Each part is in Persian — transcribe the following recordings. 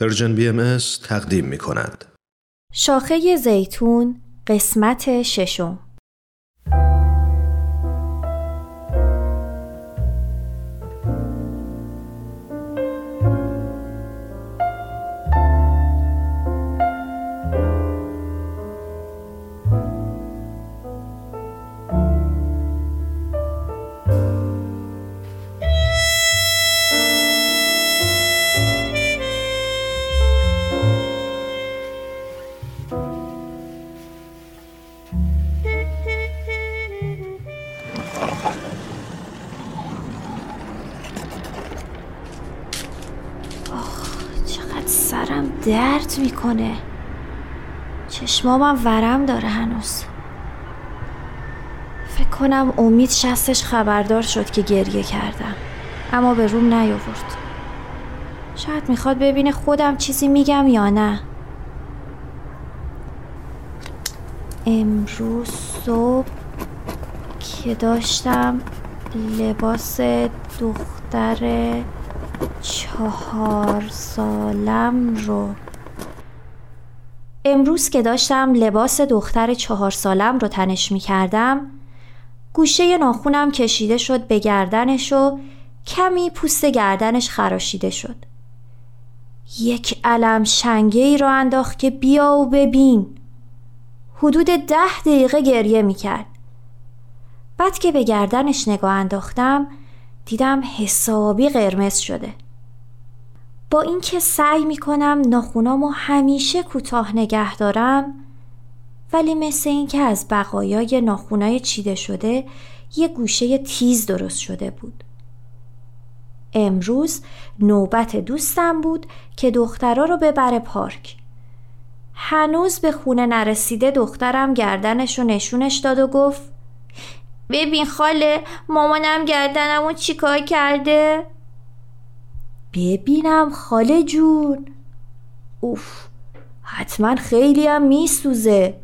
پرژن بی ام تقدیم می کند. شاخه زیتون قسمت ششم درد می‌کنه. چشمامم ورم داره هنوز. فکر کنم امید شستش خبردار شد که گریه کردم. اما به روم نیاورد. شاید می‌خواد ببینه خودم چیزی میگم یا نه. امروز صبح که داشتم لباس دختر چهار سالم رو امروز که داشتم لباس دختر چهار سالم رو تنش می کردم گوشه ناخونم کشیده شد به گردنش و کمی پوست گردنش خراشیده شد. یک علم شنگه ای را انداخت که بیا و ببین. حدود ده دقیقه گریه می کرد بعد که به گردنش نگاه انداختم دیدم حسابی قرمز شده. با اینکه سعی می‌کنم ناخونامو همیشه کوتاه نگه دارم ولی مثل اینکه از بقایای ناخونای چیده شده یه گوشه تیز درست شده بود. امروز نوبت دوستم بود که دخترا رو ببره پارک. هنوز به خونه نرسیده دخترم گردنش رو نشونش داد و گفت ببین خاله مامانم گردنمو چیکار کرده؟ ببینم خاله جون. اوف حتما خیلی هم میسوزه.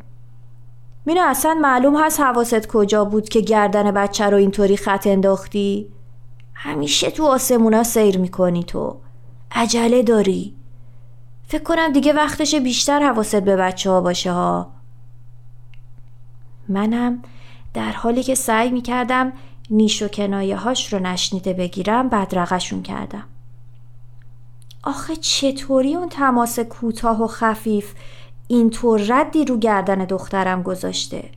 مینو اصلا معلوم هست حواست کجا بود که گردن بچه رو اینطوری خط انداختی؟ همیشه تو آسمونا سیر می‌کنی تو. عجله داری. فکر کنم دیگه وقتش بیشتر حواست به بچه ها باشه ها. منم در حالی که سعی می‌کردم نیش و کنایه هاش رو نشنیده بگیرم بدرقشون کردم. آخه چطوری اون تماس کوتاه و خفیف اینطور ردی رو گردن دخترم گذاشته؟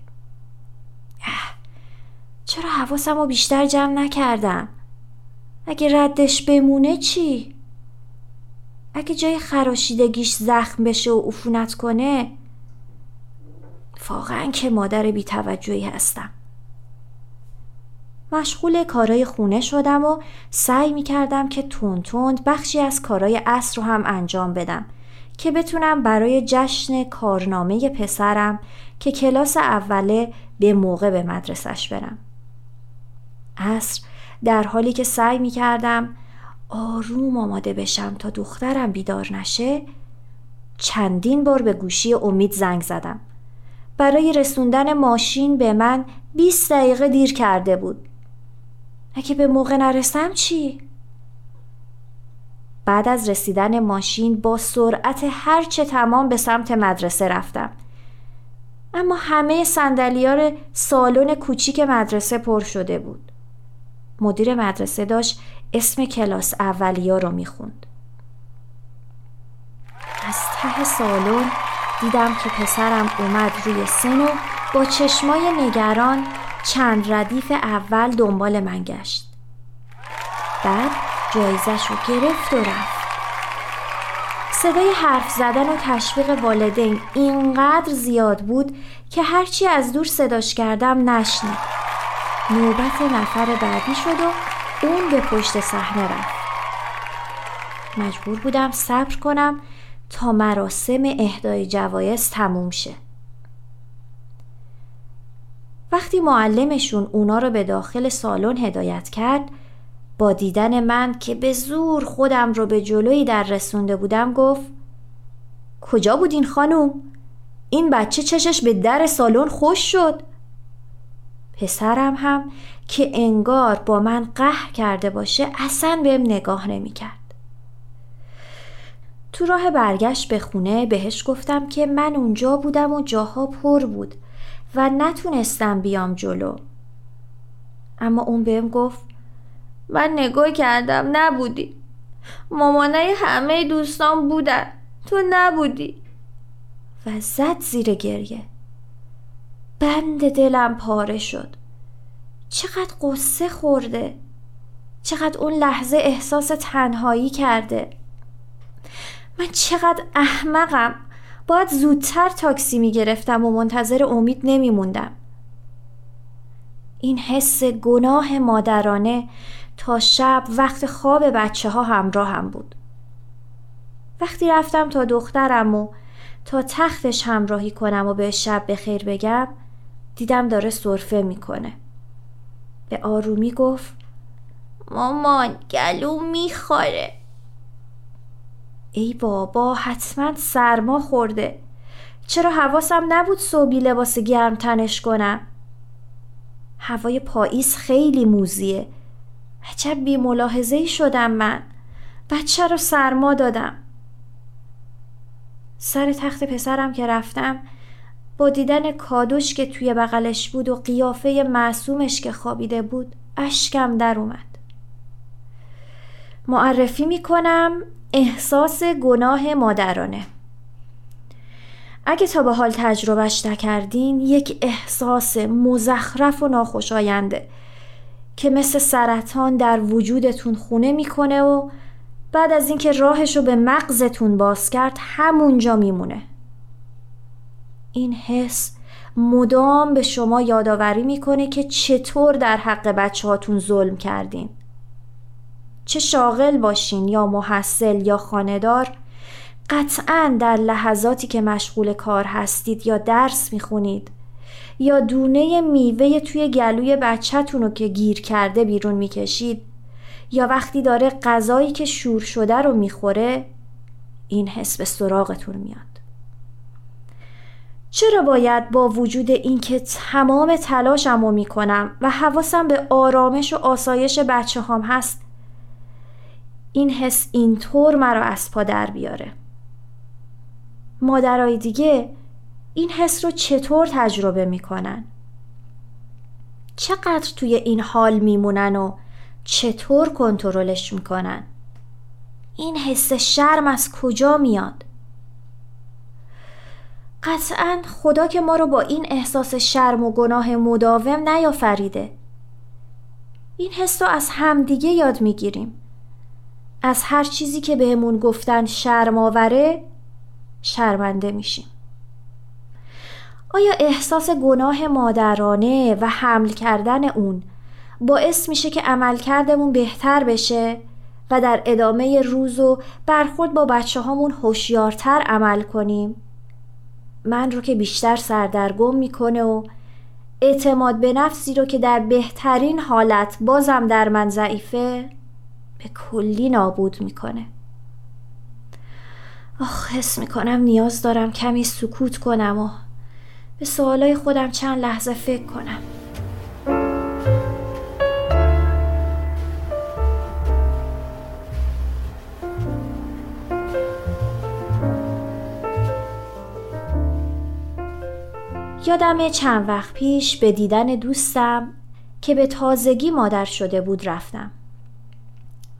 چرا حواسم رو بیشتر جمع نکردم؟ اگه ردش بمونه چی؟ اگه جای خراشیدگیش زخم بشه و عفونت کنه؟ واقعا که مادر بیتوجهی هستم. مشغول کارای خونه شدم و سعی می کردم که تون تند بخشی از کارای اصر رو هم انجام بدم که بتونم برای جشن کارنامه پسرم که کلاس اوله به موقع به مدرسش برم. اصر در حالی که سعی می کردم آروم آماده بشم تا دخترم بیدار نشه چندین بار به گوشی امید زنگ زدم. برای رسوندن ماشین به من 20 دقیقه دیر کرده بود. اگه به موقع نرسم چی؟ بعد از رسیدن ماشین با سرعت هرچه تمام به سمت مدرسه رفتم. اما همه سندلیار سالن کوچیک مدرسه پر شده بود. مدیر مدرسه داشت اسم کلاس اولیا رو می‌خوند. از ته سالن دیدم که پسرم اومد روی سن و با چشمای نگران چند ردیف اول دنبال من گشت. بعد جایزش رو گرفت و رفت. صدای حرف زدن و تشویق والدین اینقدر زیاد بود که هرچی از دور صداش کردم نشنید. نوبت نفر بعدی شد و اون به پشت صحنه رفت. مجبور بودم صبر کنم تا مراسم اهدای جوایز تموم شه. وقتی معلمشون اونا رو به داخل سالن هدایت کرد با دیدن من که به زور خودم رو به جلوی در رسونده بودم گفت کجا بودین خانوم؟ این بچه چشش به در سالن خوش شد پسرم هم که انگار با من قهر کرده باشه اصلا بهم نگاه نمی‌کرد. تو راه برگشت به خونه بهش گفتم که من اونجا بودم و جاها پر بود و نتونستم بیام جلو. اما اون بهم گفت من نگاه کردم نبودی. مامانای همه دوستان بودن. تو نبودی. و زد زیر گریه. بند دلم پاره شد. چقدر قصه خورده. چقدر اون لحظه احساس تنهایی کرده. من چقدر احمقم. باید زودتر تاکسی می گرفتم و منتظر امید نمی موندم. این حس گناه مادرانه تا شب وقت خواب بچه ها همراه هم بود. وقتی رفتم تا دخترم و تا تختش همراهی کنم و به شب به خیر بگم دیدم داره صرفه می‌کنه. به آرومی گفت مامان گلو می‌خوره ای بابا حتما سرما خورده. چرا حواسم نبود صبحی لباس گرم تنش کنم؟ هوای پاییز خیلی موزیه. عجب بی ملاحظه شدم من. بچه رو سرما دادم. سر تخت پسرم که رفتم با دیدن کادوش که توی بغلش بود و قیافه معصومش که خوابیده بود اشکم در اومد. معرفی می‌کنم احساس گناه مادرانه. اگه تا به حال تجربهش نکردین یک احساس مزخرف و ناخوشاینده که مثل سرطان در وجودتون خونه می‌کنه و بعد از اینکه راهش رو به مغزتون باز کرد همونجا میمونه. این حس مدام به شما یادآوری می‌کنه که چطور در حق بچه هاتون ظلم کردین. چه شاغل باشین یا محصل یا خاندار قطعا در لحظاتی که مشغول کار هستید یا درس می‌خونید یا دونه میوه توی گلوی بچهتون رو که گیر کرده بیرون می‌کشید یا وقتی داره غذایی که شور شده رو می‌خوره این حس به سراغتون میاد. چرا باید با وجود اینکه تمام تلاشم رو می‌کنم و حواسم به آرامش و آسایش بچه هم هست این حس اینطور مرا از پا در بیاره مادرای دیگه این حس رو چطور تجربه می‌کنن؟ چقدر توی این حال میمونن و چطور کنترلش می‌کنن؟ این حس شرم از کجا میاد؟ قطعا خدا که ما رو با این احساس شرم و گناه مداوم نیافریده این حس رو از همدیگه یاد می‌گیریم از هر چیزی که بهمون گفتن شرم آوره شرمنده میشیم. آیا احساس گناه مادرانه و حمل کردن اون باعث میشه که عملکردمون بهتر بشه و در ادامه روز و برخورد با بچه هامون هوشیارتر عمل کنیم؟ من رو که بیشتر سردرگم می‌کنه و اعتماد به نفسی رو که در بهترین حالت بازم در من ضعیفه به کلی نابود می‌کنه. آخ حس می‌کنم نیاز دارم کمی سکوت کنم و به سوالای خودم چند لحظه فکر کنم. یادم چند وقت پیش به دیدن دوستم که به تازگی مادر شده بود رفتم.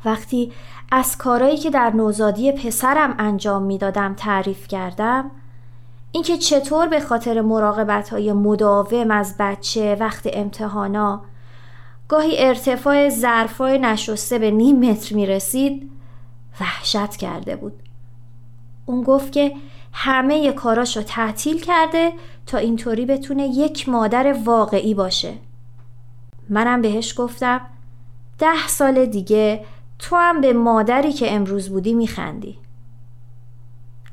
وقتی از کارایی که در نوزادی پسرم انجام می‌دادم تعریف کردم اینکه چطور به خاطر مراقبت های مداوم از بچه وقت امتحانا گاهی ارتفاع ظرفای نشسته به نیم متر می رسید وحشت کرده بود. اون گفت که همه کاراشو تعطیل کرده تا اینطوری بتونه یک مادر واقعی باشه. منم بهش گفتم ده سال دیگه تو هم به مادری که امروز بودی میخندی.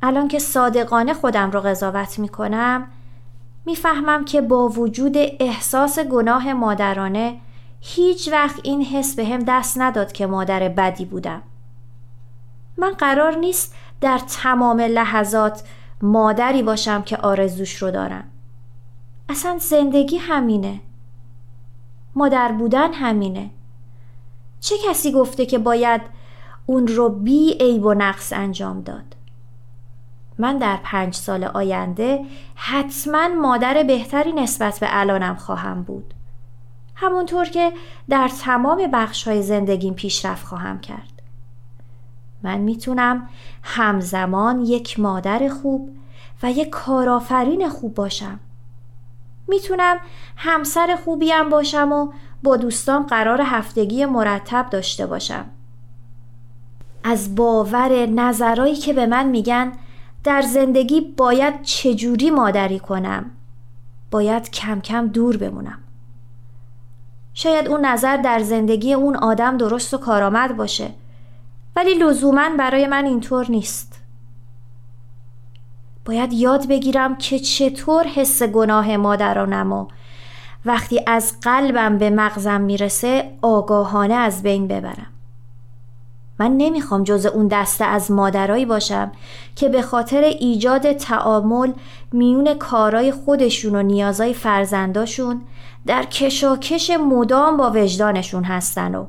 الان که صادقانه خودم رو قضاوت می‌کنم می‌فهمم که با وجود احساس گناه مادرانه هیچ وقت این حس به هم دست نداد که مادر بدی بودم. من قرار نیست در تمام لحظات مادری باشم که آرزوش رو دارم. اصلا زندگی همینه. مادر بودن همینه. چه کسی گفته که باید اون رو بی عیب و نقص انجام داد من در پنج سال آینده حتما مادر بهتری نسبت به الانم خواهم بود. همونطور که در تمام بخش های زندگیم پیشرفت خواهم کرد. من می‌تونم همزمان یک مادر خوب و یک کارآفرین خوب باشم. می‌تونم همسر خوبیم باشم و با دوستان قرار هفتگی مرتب داشته باشم. از باور نظرایی که به من میگن در زندگی باید چجوری مادری کنم؟ باید کم کم دور بمونم. شاید اون نظر در زندگی اون آدم درست و کارآمد باشه ولی لزوما برای من اینطور نیست. باید یاد بگیرم که چطور حس گناه مادرانم و وقتی از قلبم به مغزم می‌رسه آگاهانه از بین ببرم. من نمی‌خوام جز اون دسته از مادرایی باشم که به خاطر ایجاد تعامل میون کارای خودشون و نیازای فرزنداشون در کشاکش مدام با وجدانشون هستن و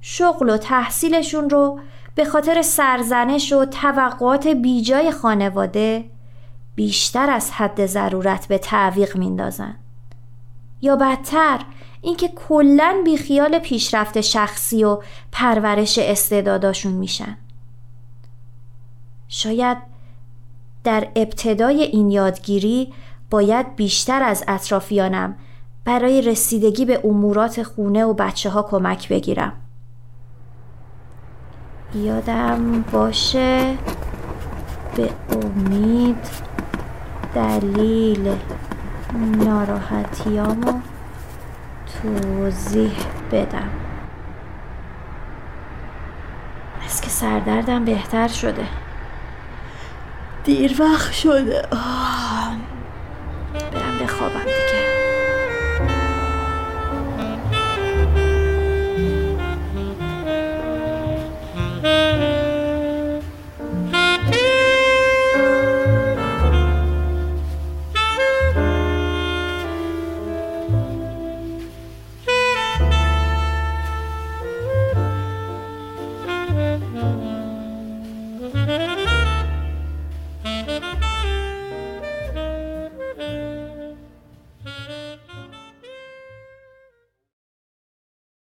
شغل و تحصیلشون رو به خاطر سرزنش و توقعات بیجای خانواده بیشتر از حد ضرورت به تعویق میندازن. یا بدتر اینکه کلا بیخیال پیشرفت شخصی و پرورش استعداداشون میشن. شاید در ابتدای این یادگیری باید بیشتر از اطرافیانم برای رسیدگی به امورات خونه و بچه ها کمک بگیرم. یادم باشه به امید دلیل ناراحتیامو توضیح بدم. از که سردردم بهتر شده. دیر وقت شده. برم بخوابم.